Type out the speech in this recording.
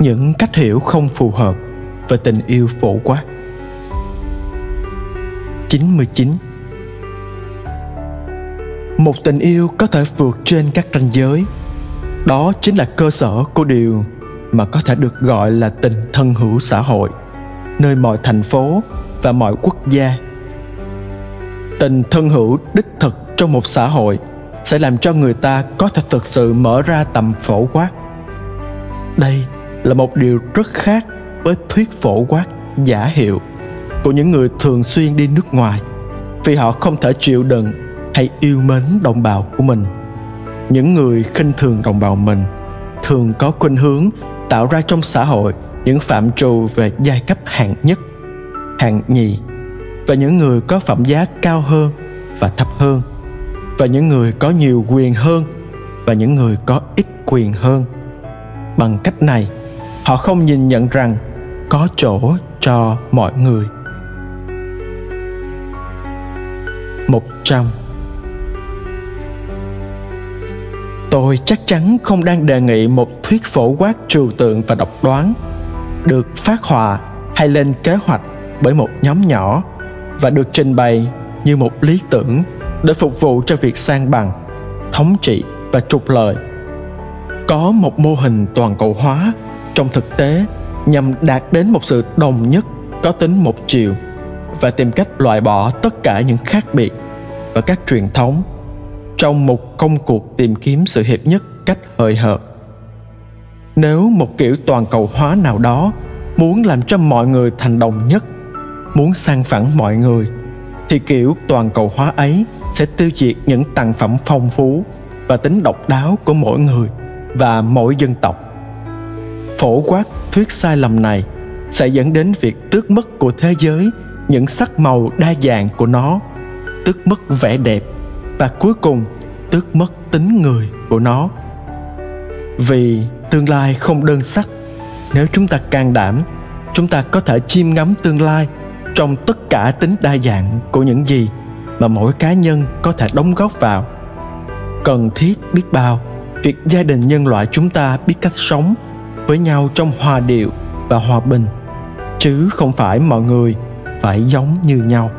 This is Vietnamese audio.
những cách hiểu không phù hợp và tình yêu phổ quát. 99 một tình yêu có thể vượt trên các ranh giới. Đó chính là cơ sở của điều mà có thể được gọi là tình thân hữu xã hội, nơi mọi thành phố và mọi quốc gia. Tình thân hữu đích thực trong một xã hội sẽ làm cho người ta có thể thực sự mở ra tầm phổ quát. Đây là một điều rất khác với thuyết phổ quát, giả hiệu của những người thường xuyên đi nước ngoài vì họ không thể chịu đựng hay yêu mến đồng bào của mình. Những người khinh thường đồng bào mình thường có khuynh hướng tạo ra trong xã hội những phạm trù về giai cấp hạng nhất, hạng nhì và những người có phẩm giá cao hơn và thấp hơn và những người có nhiều quyền hơn và những người có ít quyền hơn. Bằng cách này họ không nhìn nhận rằng có chỗ cho mọi người. Một trăm tôi chắc chắn không đang đề nghị một thuyết phổ quát trừu tượng và độc đoán được phát họa hay lên kế hoạch bởi một nhóm nhỏ và được trình bày như một lý tưởng để phục vụ cho việc sang bằng, thống trị và trục lợi. Có một mô hình toàn cầu hóa trong thực tế, nhằm đạt đến một sự đồng nhất, có tính một chiều, và tìm cách loại bỏ tất cả những khác biệt và các truyền thống trong một công cuộc tìm kiếm sự hiệp nhất cách hời hợt. Nếu một kiểu toàn cầu hóa nào đó muốn làm cho mọi người thành đồng nhất, muốn sang phẳng mọi người, thì kiểu toàn cầu hóa ấy sẽ tiêu diệt những tặng phẩm phong phú và tính độc đáo của mỗi người và mỗi dân tộc phổ quát thuyết sai lầm này sẽ dẫn đến việc tước mất của thế giới, những sắc màu đa dạng của nó, tước mất vẻ đẹp và cuối cùng tước mất tính người của nó. Vì tương lai không đơn sắc, nếu chúng ta can đảm, chúng ta có thể chiêm ngắm tương lai trong tất cả tính đa dạng của những gì mà mỗi cá nhân có thể đóng góp vào. Cần thiết biết bao việc gia đình nhân loại chúng ta biết cách sống với nhau trong hòa điệu và hòa bình. Chứ không phải mọi người phải giống như nhau.